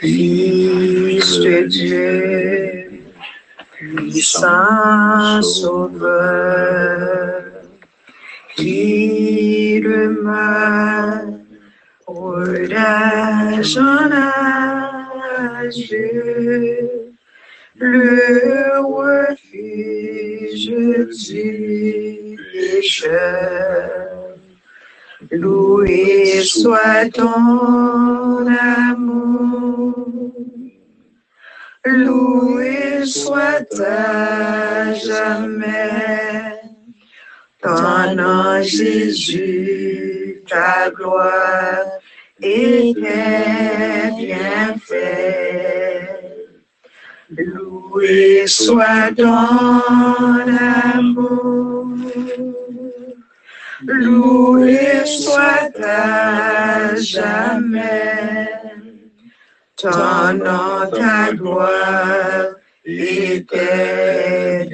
Fils de Dieu, puissant sauveur, qui demeure d'âge en âge, le refuge du pécheur. Loué soit ton amour, loué soit à jamais. Ton nom Jésus, ta gloire et tes bienfaits. Loué soit ton amour, loué soit à jamais ton nom, ta gloire et tes.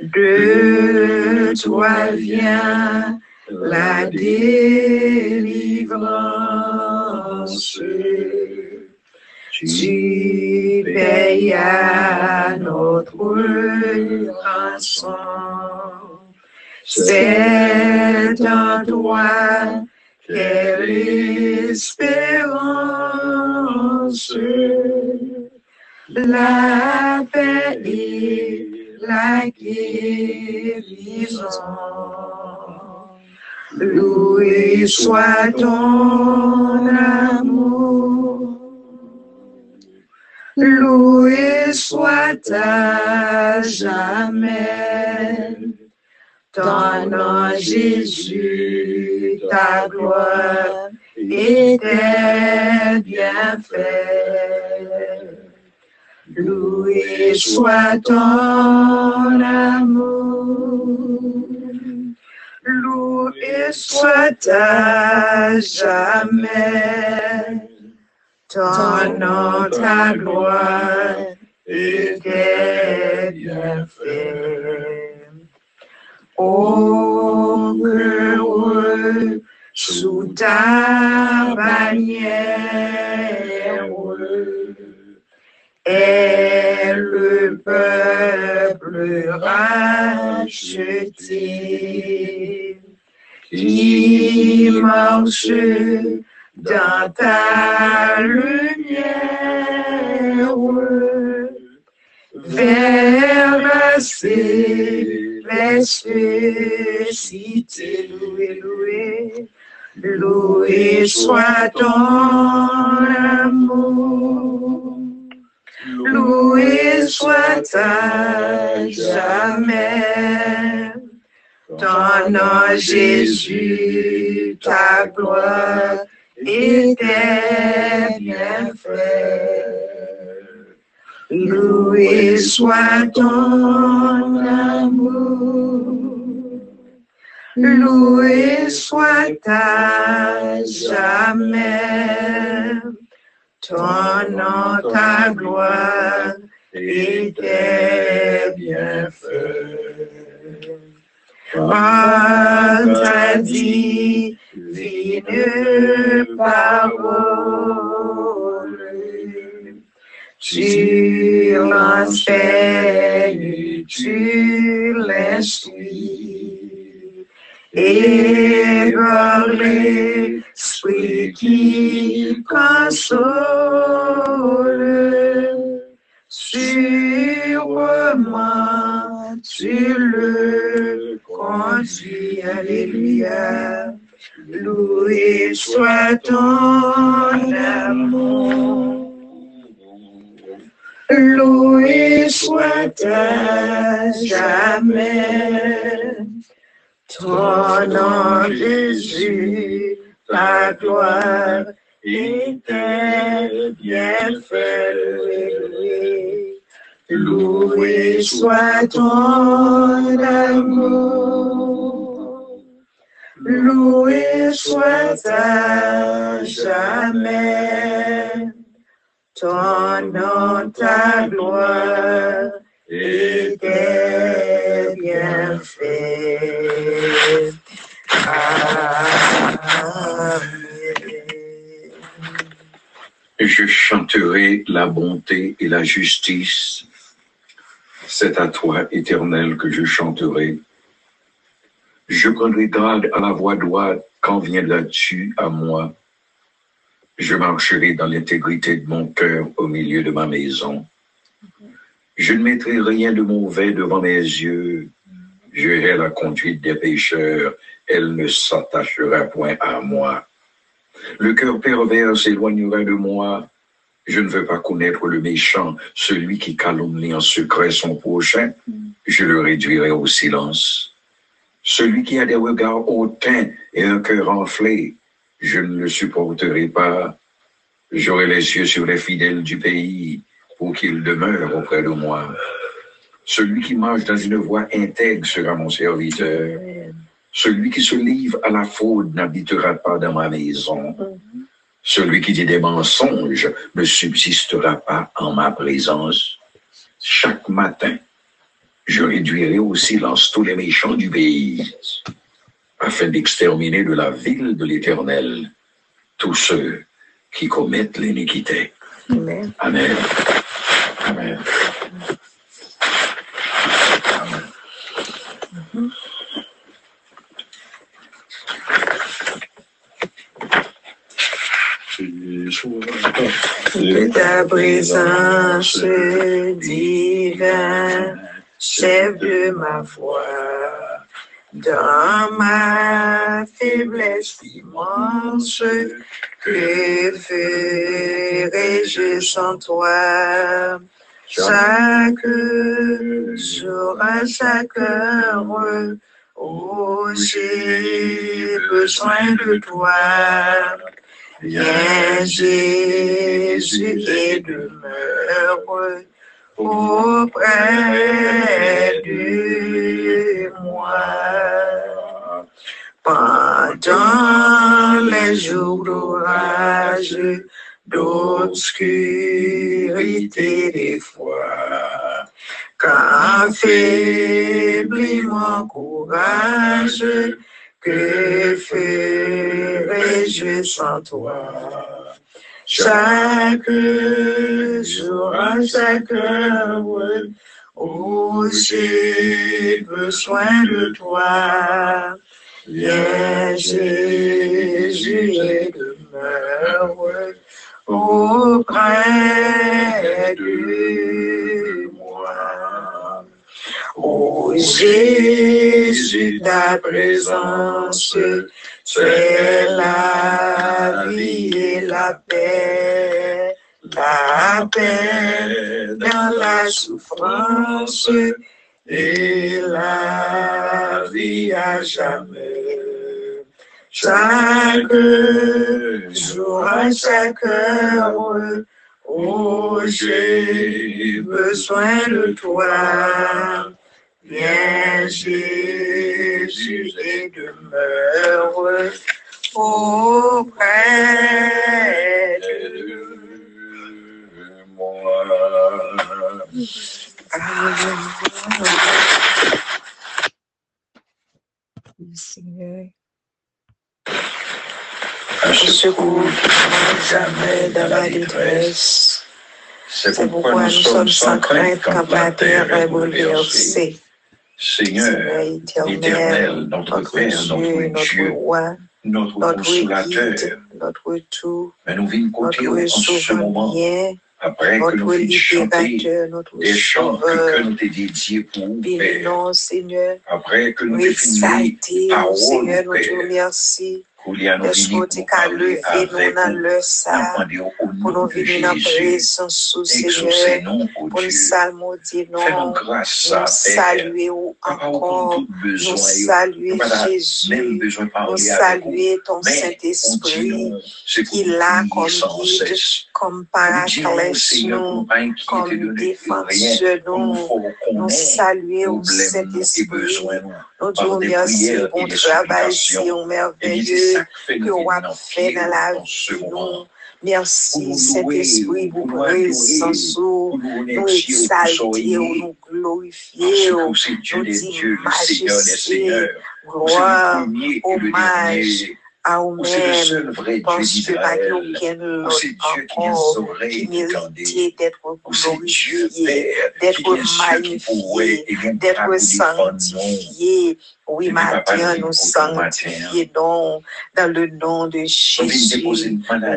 De toi vient la délivrance. Tu payes à notre rançon. C'est en toi quelle espérance, la paix et la guérison. Loué soit ton amour, loué soit à jamais. Ton nom Jésus, ta gloire et tes bienfaits. Loué soit ton amour, loué soit à jamais ton nom, ta gloire et tes bienfaits. Oh, heureux sous ta bannière est le peuple racheté qui marche dans ta lumière vers la céleste cité. Loué, loué, loué soit ton amour. Loué soit à jamais ton nom Jésus, ta gloire tes bienfaits. Loué soit ton amour, loué soit à jamais ton nom, ta gloire et tes bienfaits. Par ta divine parole, tu l'enseignes, tu l'instruis, et par l'esprit qui console, sûrement tu le conduis, Alléluia. Loué soit ton amour. Loué soit à jamais ton nom, Jésus, ta gloire et tes bienfaits. Loué, soit ton amour loué soit à jamais ton nom, ta gloire et tes bienfaits. Je chanterai la bonté et la justice. C'est à toi, éternel, que je chanterai je prendrai garde à la voix droite quand viendras-tu à moi. Je marcherai dans l'intégrité de mon cœur au milieu de ma maison. Je ne mettrai rien de mauvais devant mes yeux. Je hais la conduite des pécheurs. Elle ne s'attachera point à moi. Le cœur pervers s'éloignera de moi. Je ne veux pas connaître le méchant, celui qui calomnie en secret son prochain. Je le réduirai au silence. Celui qui a des regards hautains et un cœur enflé, je ne le supporterai pas. J'aurai les yeux sur les fidèles du pays pour qu'ils demeurent auprès de moi. Celui qui marche dans une voie intègre sera mon serviteur. Celui qui se livre à la fraude n'habitera pas dans ma maison. Celui qui dit des mensonges ne subsistera pas en ma présence. Chaque matin, je réduirai au silence tous les méchants du pays, afin d'exterminer de la ville de l'Éternel tous ceux qui commettent l'iniquité. Amen. Amen. Amen. Amen. De ta présence divine, chef de ma foi, dans ma faiblesse immense, que ferais-je sans toi? Chaque jour, à chaque heure, oh, j'ai besoin de toi. Viens Jésus et demeure auprès de moi. Pendant les jours d'orage, d'obscurité des fois, quand faiblit mon courage, que ferais-je sans toi? Chaque jour, chaque heure, oh, j'ai besoin de toi. Viens, Jésus, et demeure auprès de moi. Oh Jésus, ta présence, c'est la vie et la paix, la paix dans la souffrance et la vie à jamais. Chaque jour, à chaque heure, oh, j'ai besoin de toi. Et demeure auprès de moi. Seigneur. Je ce secours jamais dans la détresse. C'est C'est pourquoi nous sommes sans crainte quand la terre est bouleversée. Seigneur, éternel, notre notre Père, notre notre Dieu, notre notre consolateur, notre tout, mais nous vîmes notre en ce moment, après que nous notre fîmes chanter des chants que, nous t'ai dédiés pour Père, Bénis-nous, Seigneur. après que nous Nous t'ai fini parole, nous Père, le nous. ça, demander au pour nom nous de venir dans la Jésus, présence, au exaucez Seigneur, nous, ô pour nous Dieu, salmodier, fais-nous non, grâce, nous Père, saluer ou Papa, au encore, tout nous besoin, saluer nous pas même Jésus, besoin de nous parler avec vous, saluer ton Saint-Esprit, nous l'a sans guide, cesse. comme Nous disons, paraclès, Seigneur, pour nous, ne pas inquiéter comme de ne rien, défenseur, comme nous. nous, faut nous connaître saluer au problèmes et Saint-Esprit, nous, disons merci pour le travail c'est merveilleux que fait que nous on a venir fait dans la vie, nous. Merci, Saint-Esprit, pour présence, nous exalter, nous glorifier, nous dire majesté. Vous gloire, hommage, ou Oh, c'est le seul vrai Dieu d'Israël. autre c'est Dieu qui garder. méritait d'être Oh, c'est Dieu Père qui et pour défendre. Oui, matin, nous sanctifions dans le nom de Jésus.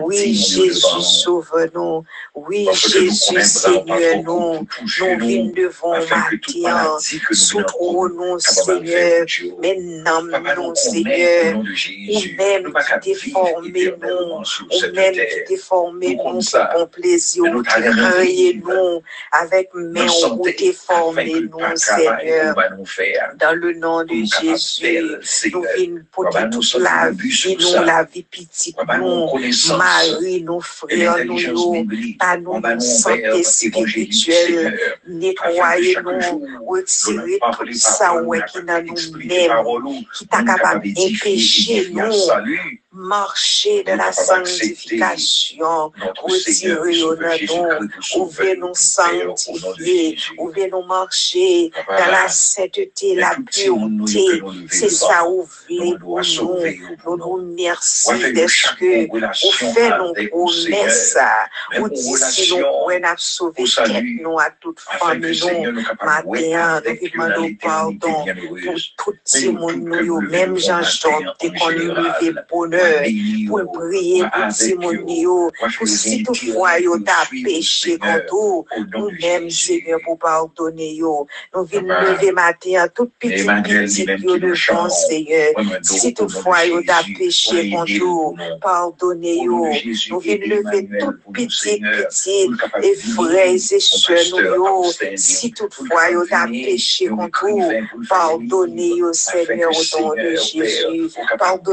Oui, Jésus, sauve-nous. Oui, Jésus, Seigneur, nous, nous venons devant matin. Soutrons-nous, Seigneur. pour Dieu. Maintenant, Papa, nous nous, connaît au Seigneur. Ou Jésus. même qui t'est vivre formé, nous. éternellement sur Ou même qui terre. t'est formé, Nous comme nous, ça. pour ton plaisir. Mais Ou qui nous, avec main Nos où santé, t'es afin formé, que nous, par travail, Seigneur. Dans le nom de capables Jésus. dire nous toute sommes la nous, ça? la vie petite, Papa, nous nous, connaissance Marie, nos et frères, l'intelligence nous, biblique. à nous, On va nous santé vers l'évangélique, spirituelle, Seigneur. Afin que chaque nettoyez-nous, jour, l'on retirez parle tout qui t'a marcher de la sanctification. Sauveur au nom, ouvrez nous sanctifier, ouvrez nous marcher dans la sainteté, et la pureté. C'est ça, ouvrez nous pour nous. Nous nous. merci fait que vous faites nos le promesses. Vous dites si nous pouvons sauver au tête nous à toute famille, nous. Matin, nous demandons pardon pour tout nous monde, nous, même levons Jean matin Job, en dès qu'on pour bonheur, pour prier pour yo, pour si toutefois yo t'a suivre, péché contre de nous-mêmes. Seigneur, pour pardonner, yo. Nous venons lever matin, toute petite, petite, yo, nous devant, chante, Seigneur. Si de toutefois yo t'a Jésus, péché contre nous. pardonnez, yo. de Nous venons lever toute nous, petite, petite, et de frères et nous, yo. Augustin, Si toutefois yo capable t'a de venir, péché contre faire pardonnez, yo, Seigneur, au nom de Jésus. Père, au capable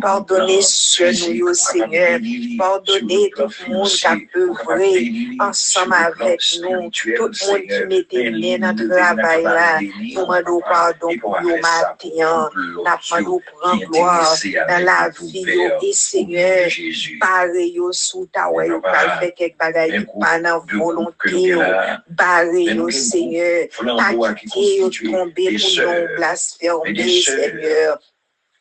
Pardonnez, yo. yo, de Seigneur. Pardonnez tout le monde qui a financier, au capable de œuvré bénir ensemble sur le plan avec nous. Tout le monde qui Seigneur. mettait Mais main dans le lever, travail capable là. de bénir, Nous demandons papa, pardon demandons qui prendre est gloire intéressé dans avec la vie, yo. De Seigneur, barre yo sous ta yo, nous volonté, yo. yo, Seigneur. Yo Seigneur.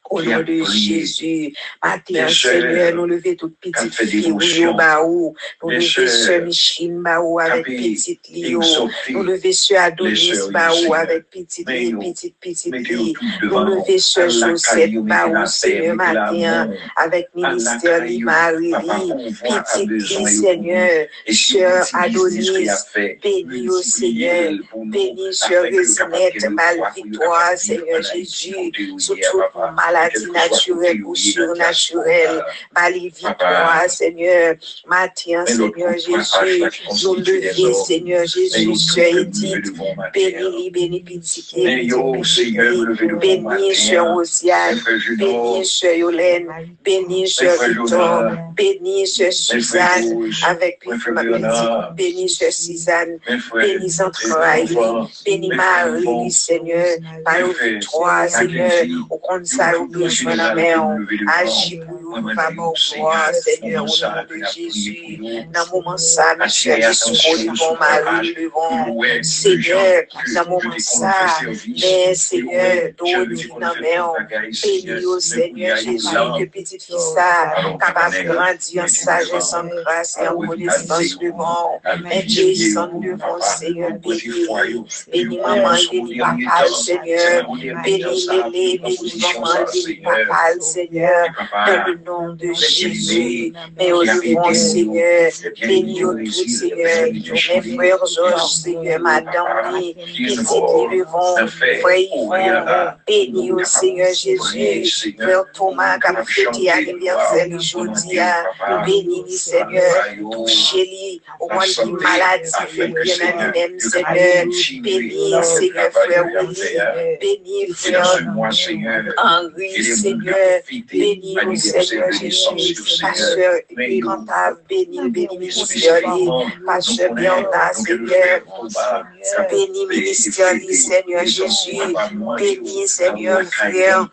Au nom de Jésus, matin, Seigneur, nous lever toute petite fille, au baou. Nous lever sœur Micheline Baou avec petite Lio. Nous lever les Adonis Baou avec petite Mais Li, yo, petite, petite mettez-vous Li. tout Nous lever Josette caillou, mettez Baou, Seigneur, matin, avec ministère caillou, Marie Petite besoin Li, yo pour nous. Seigneur, sœur Adonis, bénis au Seigneur. pour Bénis sœur Résinette, de mal victoire, de Seigneur Jésus. côté où il Sous est, toute papa. maladie Quel que soit naturelle côté ou où il est, dans la surnaturelle. diaspora, Mali Papa. victoire, Seigneur. Matin, Seigneur Jésus. Nous lever. Seigneur Jésus, Sœur Edith. matin. Bénis, bénis, Bénis. Sœur Rosiane. Bénis, Sœur Yolène. Bénis, Sœur Victor. Bénis, Sœur Suzanne. Avec. Bénis, Sœur Suzanne. Bénis entrailles. Bénis Marie, Seigneur. Par mes le frères, victoire, Seigneur. Au compte ça, de la mer. Agis pour nous, femme moi, Seigneur, au nom de Jésus. Dans le moment ça, attention devant sur Marie, courage. devant Ouais, Seigneur, dans le moment ça, mais Seigneur, Ouais, d'où je nous t'ai vit dans confessé mer, toute la guerre, bénis au Seigneur Jésus, que petite fille ça, capable de grandir en sagesse, en grâce et en Ah oui, connaissance devant. Obéissant devant Seigneur, bénis. Bénis maman, bénis papa, Seigneur. Bénis Lélé, bénis maman, bénis papa, Seigneur. Dans le nom de Jésus. Mais au Seigneur, bénis au tout, Seigneur. Mes frères Georges, Seigneur, madame, Lee, petite Lee, devant, frère Yvon, bénis au Seigneur Jésus. Frère Thomas, qui a fêté anniversaire aujourd'hui, bénis, Seigneur. Touchez-lui, au moins qui maladie, fait bien à lui-même, Seigneur. Bénis, Seigneur, frère. Bénis, frère Seigneur. Bénis, au Seigneur Jésus. Pasteur comptable, béni, béni, ministère, Pasteur Bernard, Seigneur. Béni, ministère, Seigneur. Jésus. Béni, Seigneur, frère.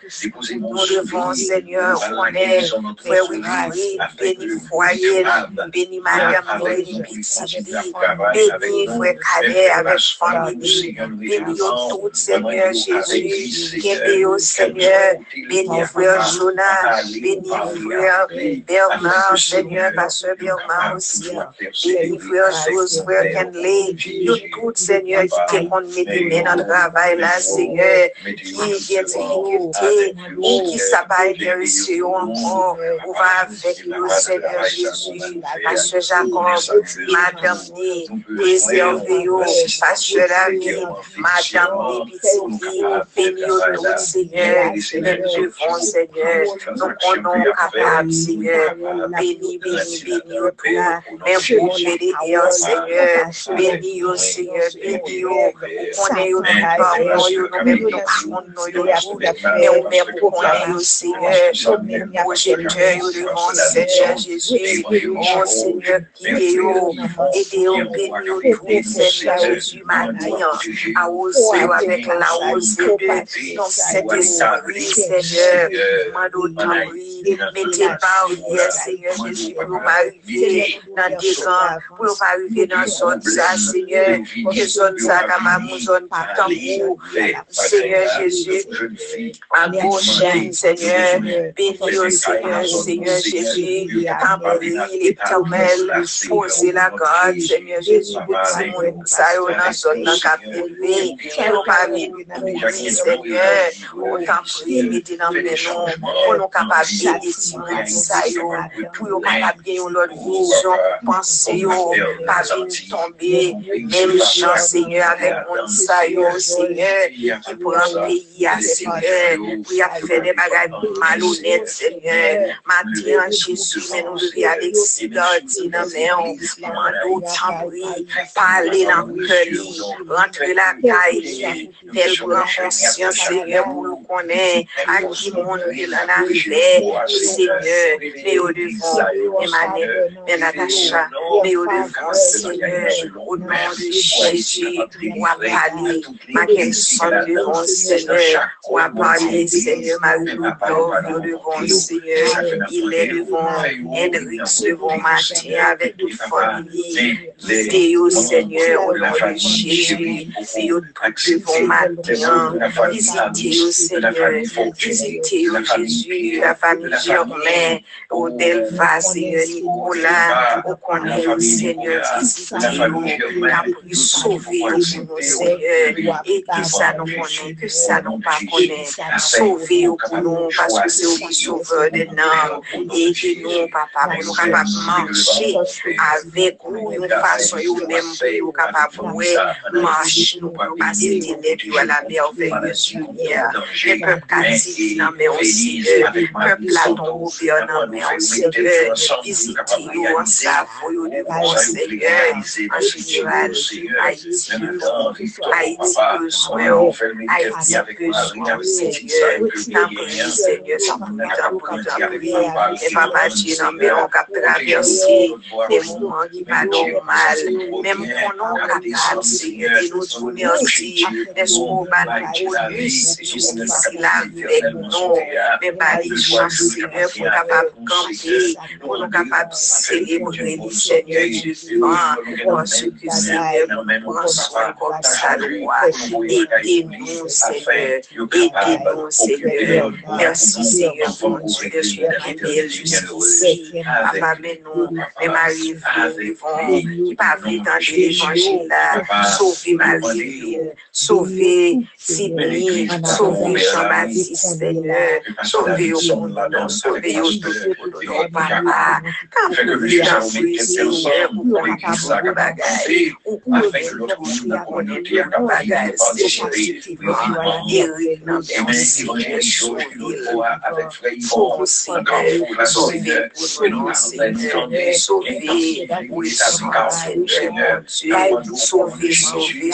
Nous devons, Seigneur, connaître, frère Willy, béni, foyer, béni, madame, béni, petit, béni, frère Calais, avec famille, béni, tout, Seigneur Jésus. Béni, Seigneur, béni, frère Jonah, béni, frère Bernard, Seigneur, pasteur Bernard aussi. Béni, frère Jose, frère Kenley, nous tous, Seigneur, qui qu'on mette dans le travail là, Seigneur, qui a des difficultés, et qui s'appelle de réussir encore, on va avec nous, Seigneur Jésus, pasteur Jacob, madame Ni, préservez-vous, pasteur David, madame Pitini, bénis-nous Seigneur, nous devons, Seigneur, nous prenons capable, Seigneur, bénis, bénis, bénis, tout, mais pour l'aider, Seigneur, Seigneur, est au on est au même temps, on est au mais on est au Seigneur, projecteur, au devant, Seigneur Jésus, oh Seigneur, au, aidez-nous, bénis, tout, Seigneur Jésus, matin, à oser avec la hausse de dans cet esprit, Seigneur, mando nan wii, mette pa ouye, Seigneur Jésus, pou nou pa rive nan dekan, pou nou pa rive nan son sa, Seigneur, ke son sa kama mou son pa tanpou, Seigneur Jésus, amou chen, Seigneur, beni yo, Seigneur, Seigneur Jésus, tanpou li tanmel, pose la god, Seigneur Jésus, pou ti moun sa yo nan son nan kapil, pou nou pa rive nan wii, Seigneur, ou tanpou li on t'en prie, mettez dans mes noms, pour nous capables de dire ça, pour nous capables de gagner leur vision, penser, pas venir tomber, même chant, Seigneur, avec mon ça, Seigneur, qui prend un pays à Seigneur, pour y faire des bagages malhonnêtes, Seigneur, matin, Jésus, mais nous devons avec Sigardi, dans mes mains, on t'en prie, parler dans le cœur, rentrer la tel conscience, Seigneur, pour nous connaître, à qui mon en Seigneur, mais au devant, Emmanuel, mais Natacha, mais au devant, Seigneur, au nom de Jésus, parler, ma question devant, Seigneur, parler, Seigneur, ma loupe, au devant, Seigneur, il est devant, Hendrix devant matin avec toute famille, Théo, Seigneur, au nom de Jésus, Théo, tout devant visitez-nous, Seigneur, visiter, oh Jésus, la famille Germain, au Delva, Seigneur Nicolas, au connaît, Seigneur, visiter, nous, a pu sauver, nous, Seigneur, et que ça nous connaît, que ça nous pas connaît, sauver pour nous, parce que c'est au sauveur de noms, et que nous, papa, nous capables de marcher avec nous, une façon, nous même, nous capables de marcher, nous, passer des nez, à la merveilleuse lumière, les peuples catif, non, mais aussi le peuple là, ton gouvernement, non, mais aussi le visiter, en savoie, devant Seigneur, en général, Haïti, Haïti besoin, Haïti besoin, Seigneur, t'en prie, Seigneur, t'en prie, t'en prie, t'en prie, et papa Dieu, non, mais on a traversé des moments qui pas normal, même qu'on est capable, Seigneur, de nous tourner aussi, n'est-ce pas, bonus jusqu'ici là avec nous, mais pas les gens, Seigneur, pour capable de camper, pour nous capables de célébrer le Seigneur Jésus, parce que Seigneur, prend soin comme ça, loi, aidez-nous, Seigneur, aidez-nous, Seigneur, merci, Seigneur, mon Dieu, de soutenir jusqu'ici, papa, mais nous, même arriver, vont, qui pas venir dans l'évangile là, sauver Marie, sauver Sydney, sauver Jean-Baptiste, Seigneur, sauver au monde, sauver au tout, papa, quand vous voulez en Seigneur, vous pouvez faire des bagages, ou afin que l'autre nous connaît dire qu'un bagage, c'est positivement, Eric, non, mais aussi, sauver, pour vous, Seigneur, sauver pour nous, Seigneur, sauver, oui, Seigneur, sauver, sauver,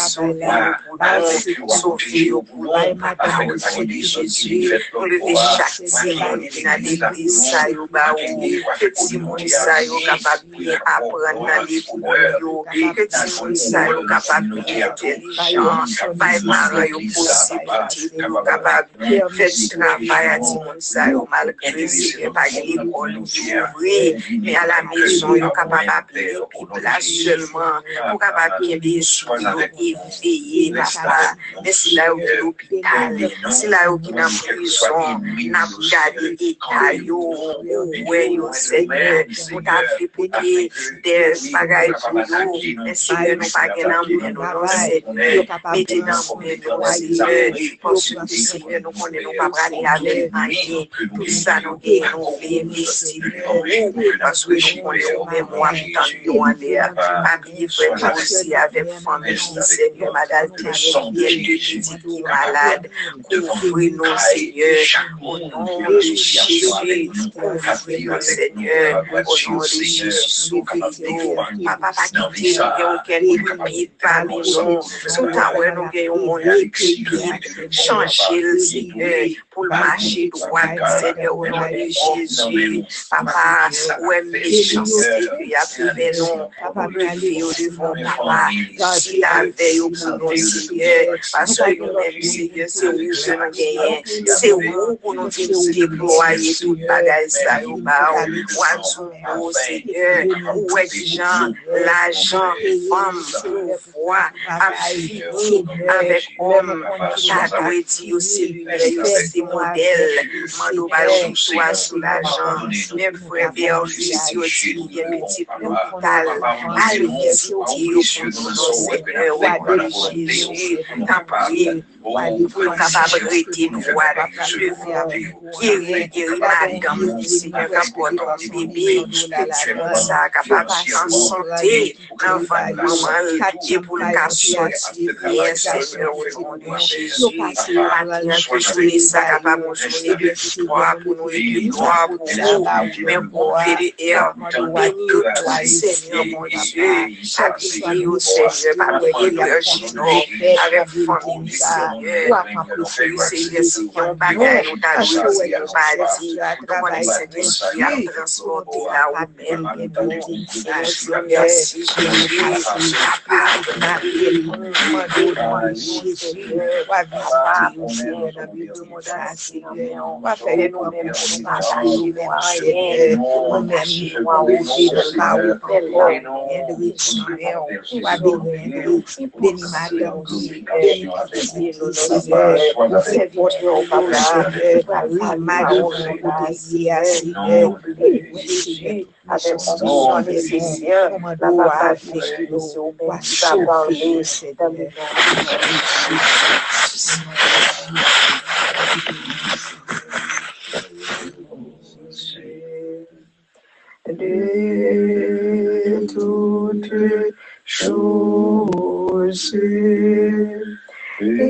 pou leve chak timon nan l'Eglise sa yo ba ou, ke timon sa yo kapap biye apren nan l'Eglise yo, ke timon sa yo kapap biye entelijan, bay maran yo posibiti, yo kapap biye fet travay a timon sa yo malkre se ke pag l'ekol ou jouvri, me a la mezon yo kapap apre yo pipla selman, yo kapap biye biye sou yo eveye, papa, me si la yo ki l'opital, si la yo ki nan son, nap gade detay yo, ouwe yo seye, nou ta flipote de bagay pou yo, men seye nou bagay nan mwen nou avay, mette nan mwen nou seye, ponsou di seye nou konen nou pa brade avèl manje, tout sa nou gen nou ve mesi pou yo, pansou nou konen nou men mwa tan yo anè, apni fwe tansi avèm fami, seye madal tenye, yel de jidi ki malade, kouvri nou seye, Seigneur, au nom de Jésus, nous confions, Seigneur, au nom de Jésus, nous Papa, pas quitter, nous gagnons quelques limites parmi nous. Sous ta voie, nous gagnons mon Changer, Seigneur. Pou l mache douan, seigneur, au nom de Jésus, papa, wè mechansi, ki api venon, pou l veyo devon, papa, si la veyo pou nou seigneur, paske nou men seigneur, se ou ke nou genyen, se ou pou nou vin deploye tout bagay sa nou ba ou, seigneur, ou wek jan, la jan, fom, pou fwa, a fini, avek om, ta dwe di yo se lume, yo se model, mandou bal choukwa sou la jan, men fwe ve anjus yo ti gen peti ploutal, al viziti yo pou nou seke wade jesu, tanpouye, wade pou kapab rete nou wade, je vou kere kere madam, seke kapoton bebe, ke tu mousa kapab an sante, nan van maman, ke pou kap soti, men seke nou joun de jesu, pati nan ki jouni sa, kapab moun jouni de fitwa, pou nou ete doa pou nou, men pou veri er, beni tout seigneur, moun Dieu, akriye ou seigneur, pa mwenye lorjino, avek fami sa, Seigneur, Seigneur, si yon bagay nou ta jose yon badi, nou mwen Seigneur, si yon transporte la ou men, Seigneur, merci, Jésus, papa, na el moun, mwen Jésus, wavisa, mwen Seigneur, wafere nou men moun pataje, mwen de toutes choses et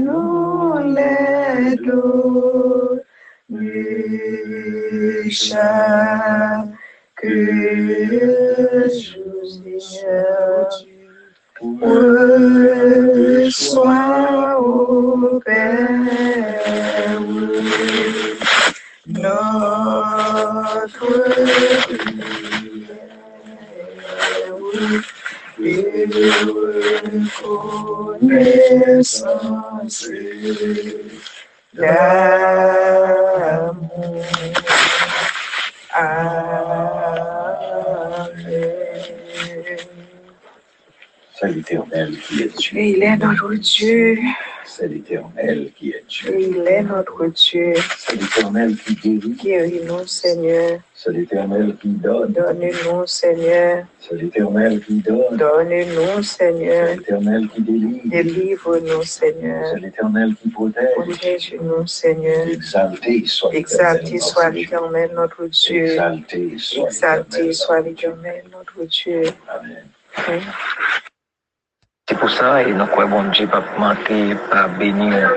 nous les donner chaque jour. Reçois au notre prière et reconnaissance d'amour. Amen. C'est l'Éternel qui est Dieu. Et il est notre Dieu. C'est l'Éternel qui est Dieu. Et il est notre Dieu. C'est l'Éternel qui guérit. Guéris-nous, Seigneur. C'est l'Éternel qui donne. Donne-nous, Seigneur. C'est l'Éternel qui donne. Donne-nous, C'est Seigneur. l'Éternel qui délivre. Délivre-nous, Seigneur. C'est l'Éternel qui protège. Protège-nous, Seigneur. Exalté soit Exalté soit l'Éternel, notre Dieu. Exalté soit l'Éternel. notre Dieu. Amen. Amen. C'est pour ça, et nous croyons bon Dieu, pas manquer, pas bénir.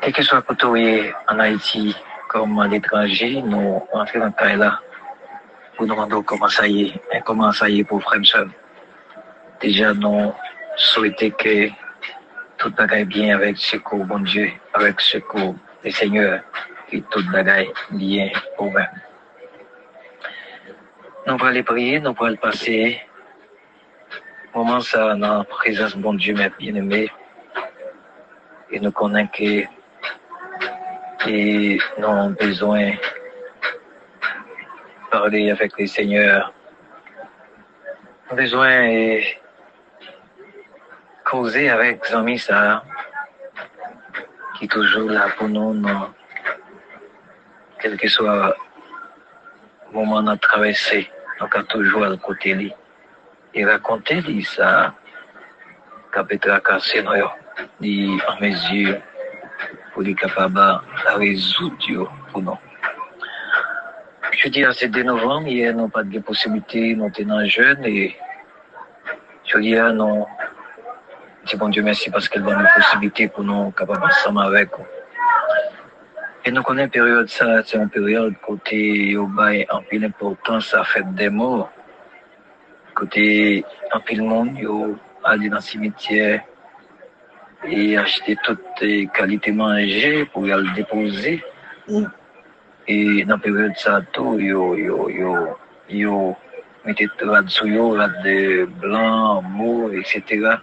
Quel que soit côté en Haïti, comme à l'étranger, nous rentrons dans le là, pour nous demander comment ça y est, et comment ça y est pour seul. Déjà, nous souhaitons que tout aille bien avec ce que bon Dieu, avec ce que le Seigneur. et tout bagaille bien pour même. Nous allons prier, nous allons passer moment ça dans la présence bon Dieu, mes bien-aimés. Et nous connaissons que et nous avons besoin de parler avec le Seigneur. Nous avons besoin de causer avec Zami ça, qui est toujours là pour nous, quel que soit le moment de traverser, nous avons toujours à côté de lui. Et raconter lui ça, qu'a peut tracasser nous, dit en mesure pour être capable de résoudre pour nous. Je dis à ce 2 novembre, hier, n'avons pas de possibilité, nous sommes jeunes et je dis à nous, dis bon Dieu merci parce qu'il donne une possibilité pour nous capables ensemble avec. Et nous connaissons une période, ça, c'est une période côté au bail en pile importance à faire des morts. Côté en pile monde, yo aller dans le cimetière et acheter toutes les qualités manger pour le déposer. Et dans la période ça, tout, yo, yo, yo, yo, mettez rad sur yo, rad de blanc, mou, etc.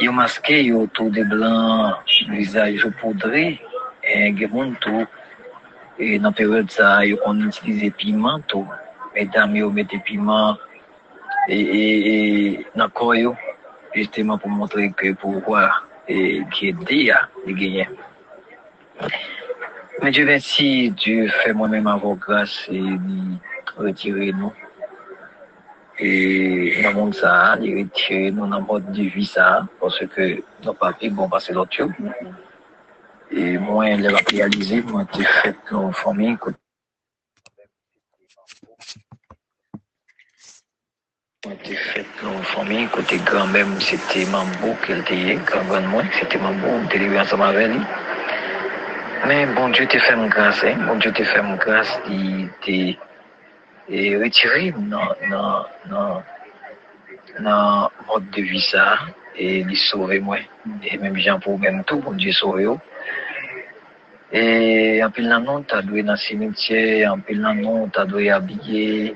Yo masqué, yo tout de blanc, visage poudré, et a tout. Et dans la période ça, yo on utilise piment tout. Mesdames, yo mettez piment E, e, e, nan koyo, justeman pou montre ke pou wwa ki di ya li genyen. Men je ven si Dieu fè mwen men avon grase ni retire nou. E nan moun sa, li retire nou nan moun di vi sa, pwase ke nan papi bon pase lot yo. E mwen lè va realize, mwen te fèt nou fòmè kote. Réaliser, moi, j'ai fait nos familles, J'ai fait nos familles, côté grand-mère, c'était Mambo qu'elle était, grand moi, c'était Mambo, on était livré ensemble avec lui. Mais bon Dieu fait une grâce, hein? bon dans, dans, dans mode de vie ça, et il sauvé moi. Et même Jean pour même tout, bon Dieu sauvé. Et E anpil nan nou ta dwe nan simitye, anpil nan nou ta dwe abye,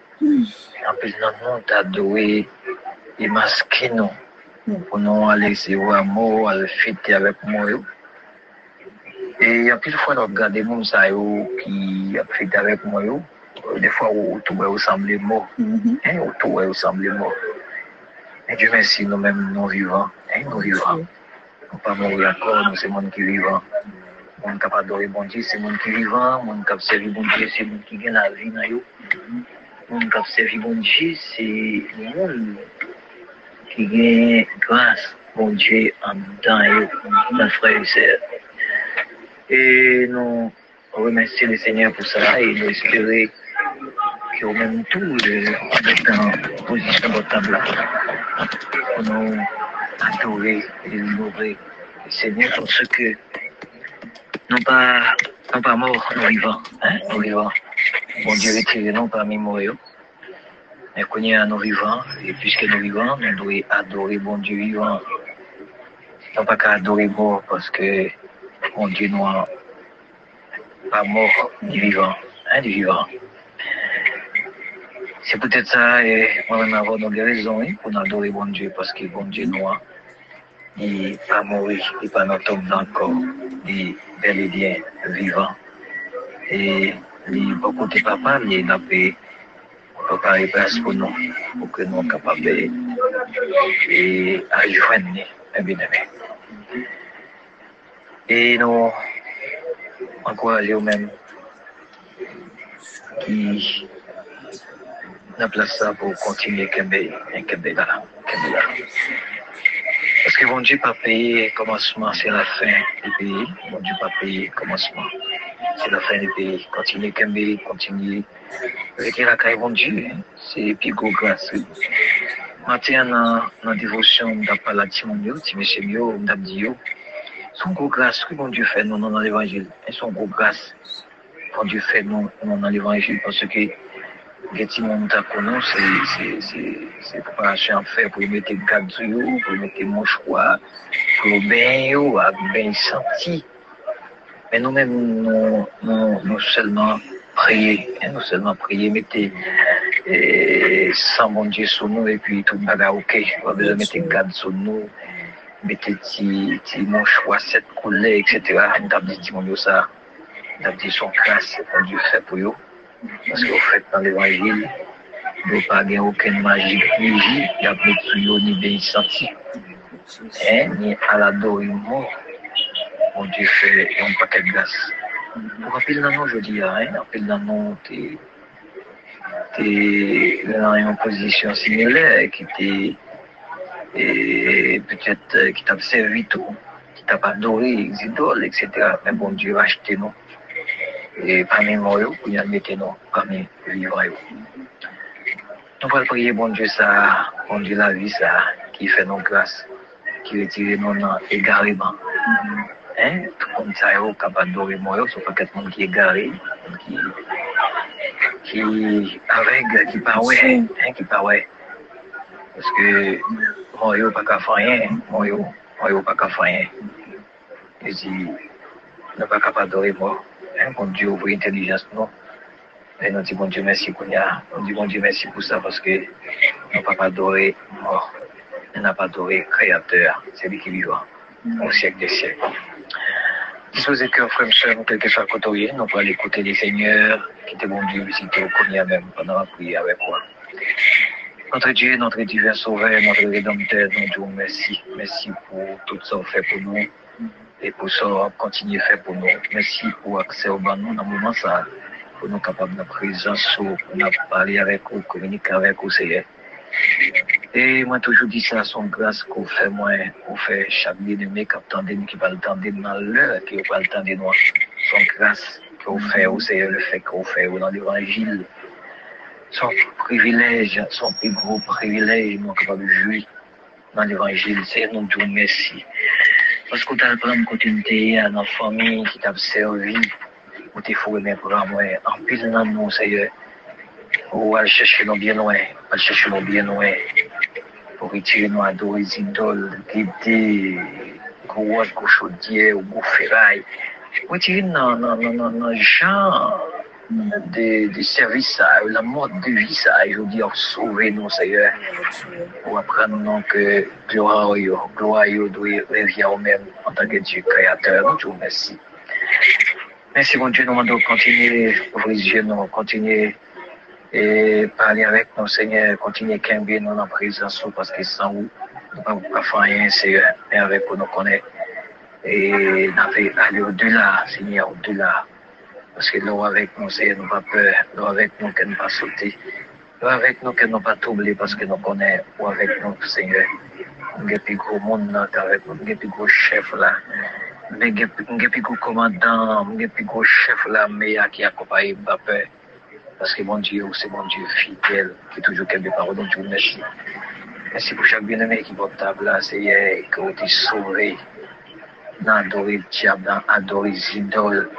anpil nan nou ta dwe e imaske nou. Pou nou ale sewa mou, ale fete avèk mou yo. E anpil fwa nou gade moun sa yo ki ap fete avèk mou yo, de fwa ou touwe ou samble mou. En ou touwe ou samble mou. En di men si nou men nou vivan, en nou vivan. Nou pa mou yakon, nou se moun ki vivan. Kap adore bon Dieu, c'est moun qui vivant. Moun kap servi bon Dieu, c'est moun qui gagne la vie dans yo. Moun kap servi bon Dieu, c'est moun qui gagne grâce bon Dieu en dedans yo, dans frères et sœurs. Et nous remercions le Seigneur pour ça et nous espérons que au même tout le en position de table là, pour nous adorer et honorer le Seigneur parce que non pas, non pas morts, nous vivants, hein, nous vivants. Bon Dieu retiré non parmi morts. Mais est à nous vivants, et puisque nous vivants, nous devons adorer bon Dieu vivant. Non pas qu'à adorer mort parce que mon Dieu nous pas mort du vivant, hein, du vivant. C'est peut-être ça, et moi-même avoir nos raisons hein, pour adorer bon Dieu parce que bon Dieu nous a il pas mourir, il pas dans le corps, il bel et bien vivant. Et beaucoup de papa, il n'a pas préparé place pour nous, pour que nous soyons capables de joindre un bien aimé. Et nous encourageons même qui n'a place ça pour continuer Kembe, Kembe là, Parce que bon Dieu pas payé commencement, c'est la fin du pays? Bon Dieu pas payé commencement, c'est la fin du pays. Continuez Kembe, continuez. Avec la caille bon Dieu, c'est plus gros grâce. Matin, dans la dévotion, on a parlé de Timon, de monsieur Mio, on a dit, son gros grâce que bon Dieu fait nous dans l'évangile. Et son gros grâce, bon Dieu fait nous dans l'évangile parce que Geti moun ta konon, se preparasyon an fè pou y mette gad yo, pou y mette mouchwa, pou ben yo, ak ben santi. Mais nous-mêmes, nous, seulement prier, nous seulement prier, mettez et, sans mon Dieu sur nous et puis tout le monde ok. Pas besoin de mettre garde sur nous, mettez mon choix, cette couleur, etc. Nous avons dit, mon ça, nous avons dit son grâce, mon Dieu fait pour vous. Parce que vous faites dans l'évangile, vous pas gagner aucune magie, ni il y a plus de ni senti, hein, ni à l'adoration. Mon Dieu fait un paquet de grâce. Pour je dis, rappeler dans une position similaire qui t'est, et peut-être qui t'a servi tout, qui t'a pas adoré les idoles, etc. Mais bon Dieu va acheter nous. Et parmi nous, il y a mis nous, parmi les vivants. Nous allons prier, bon Dieu, ça, bon Dieu, la vie, ça, qui fait nos grâces, qui retire nos égarements. Hein? Tout comme ça, il est capable d'adorer moi, sauf que quelqu'un qui est égaré, qui, qui, avec, qui pas ouais, hein, qui pas ouais. Parce que, moi, je pas qu'à faire rien, moi, je pas qu'à faire rien. Je dis, ne pas capable d'adorer moi, hein, bon Dieu, ouvre l'intelligence, non. Et nous disons, bon Dieu, merci pour ça. Nous disons, bon Dieu, merci pour ça parce que nous pas adorer mort. Nous n'avons pas adoré créateur, c'est lui qui vivant au siècle des siècles. Disposez cœur, frère, soeur, nous, quelque à côtoyer, nous allons écouter les seigneurs qui étaient bon Dieu visiter au même pendant la prière avec moi. Notre Dieu, notre divin sauveur, notre rédempteur, nous disons merci. Merci pour tout ce que fait pour nous et pour ça, continuer à faire pour nous. Merci pour accès au ban nous dans le moment ça, pour nous capables de présence, pour nous parler avec vous, communiquer avec vous, Seigneur. Et moi, toujours dit ça, son grâce qu'on fait, moi, qu'on fait chaque bien-aimé qui attendait, qui va l'attendre dans l'heure, qui va l'attendre nous. Son grâce qu'on fait, au Seigneur, le fait qu'on fait dans l'évangile. Son privilège, son plus gros privilège, nous, capable de jouir dans l'évangile. Seigneur, nous disons merci. Pasko tal pran kote mte nan fami ki tab servi, ou te fure men pran mwen, anpil nan moun seye, ou al chèche nou bien nouen, al chèche nou bien nouen, pou ritire nou adore zidol, gede, gouwad, gouchodye, ou gouferay, ou ritire nan jan, nos, nos gens de, de service, la mode de vie, ça, je veux dire, sauver nous, Seigneur, pour apprendre non, que gloire, gloire, doit revenir au même en tant que Dieu créateur. Nous te remercions. Merci, mon Dieu, nous demandons de continuer, ouvrir les yeux, nous continuer et parler avec nous, Seigneur, continuer à nous dans la présence, parce que sans vous, nous ne pouvons pas faire rien, Seigneur, mais avec vous, nous connaissons. Et nous aller au-delà, Seigneur, au-delà. Parce que nous, avec nous, Seigneur, nous pas peur, avec nous, qu'elle ne pas sauter. Nous, avec nous, qu'elle ne pas troubler, parce que nous connaissons, ou avec nous, Seigneur. Nous avons plus gros monde, avec nous, nous avons plus gros chef avons plus gros commandant, nous avons plus gros chef là, mais qui accompagne, pas peur. Parce que mon Dieu, c'est mon Dieu fidèle, qui est toujours quelques paroles, donc je vous remercie. Merci pour chaque bien-aimé qui porte table là, Seigneur, que vous êtes sauvé. Dans adorer le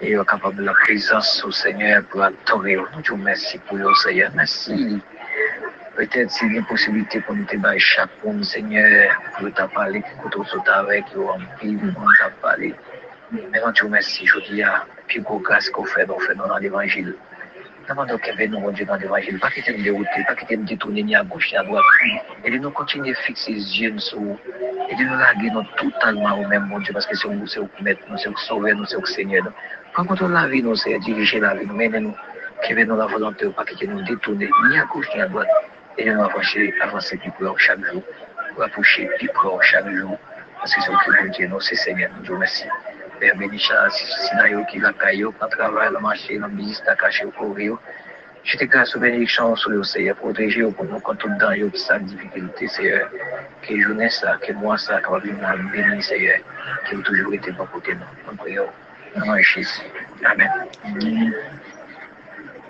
et est capable de la présence au Seigneur pour adorer. Nous te remercie pour le Seigneur. Merci. Peut-être c'est une possibilité pour nous te battre chaque monde, Seigneur, pour te parler, pour te sauter avec, pour en pile, pour te parler. Mais nous te remercie, je dis puis gros grâce qu'on fait, on fait dans l'évangile. Demandons qu'il y nous, dans l'évangile. Pas qu'il nous dérouter, pas qu'il nous détourner ni à gauche ni à droite. Et nous continuer à fixer les yeux sur et de nous larguer nous totalement au même, mon Dieu, parce que c'est vous, vous mettre, nous, c'est vous nous, c'est vous Seigneur. Quand on la vie, nous, c'est diriger la vie, nous, menez nous, ait nous la volonté, pas qu'il nous détourner ni à gauche ni à droite. Et nous avancer, avancer plus proche chaque jour, pour approcher plus proche chaque jour. Parce que c'est vous qui, mon Dieu, nous, c'est Seigneur, nous, Dieu, merci. Père Bénicha, Sinayo qui va caillou, quand travail, le marché, le ministre, la caché au courrier. Je te grâce aux bénédictions sur le Seigneur, protéger pour nous contre tout dans yo, sa difficulté, Seigneur. Que journée ça, que moi ça, que va béni, Seigneur, qui a toujours été bon côté nous. Nous prions. Dans le nom de Jésus. Amen.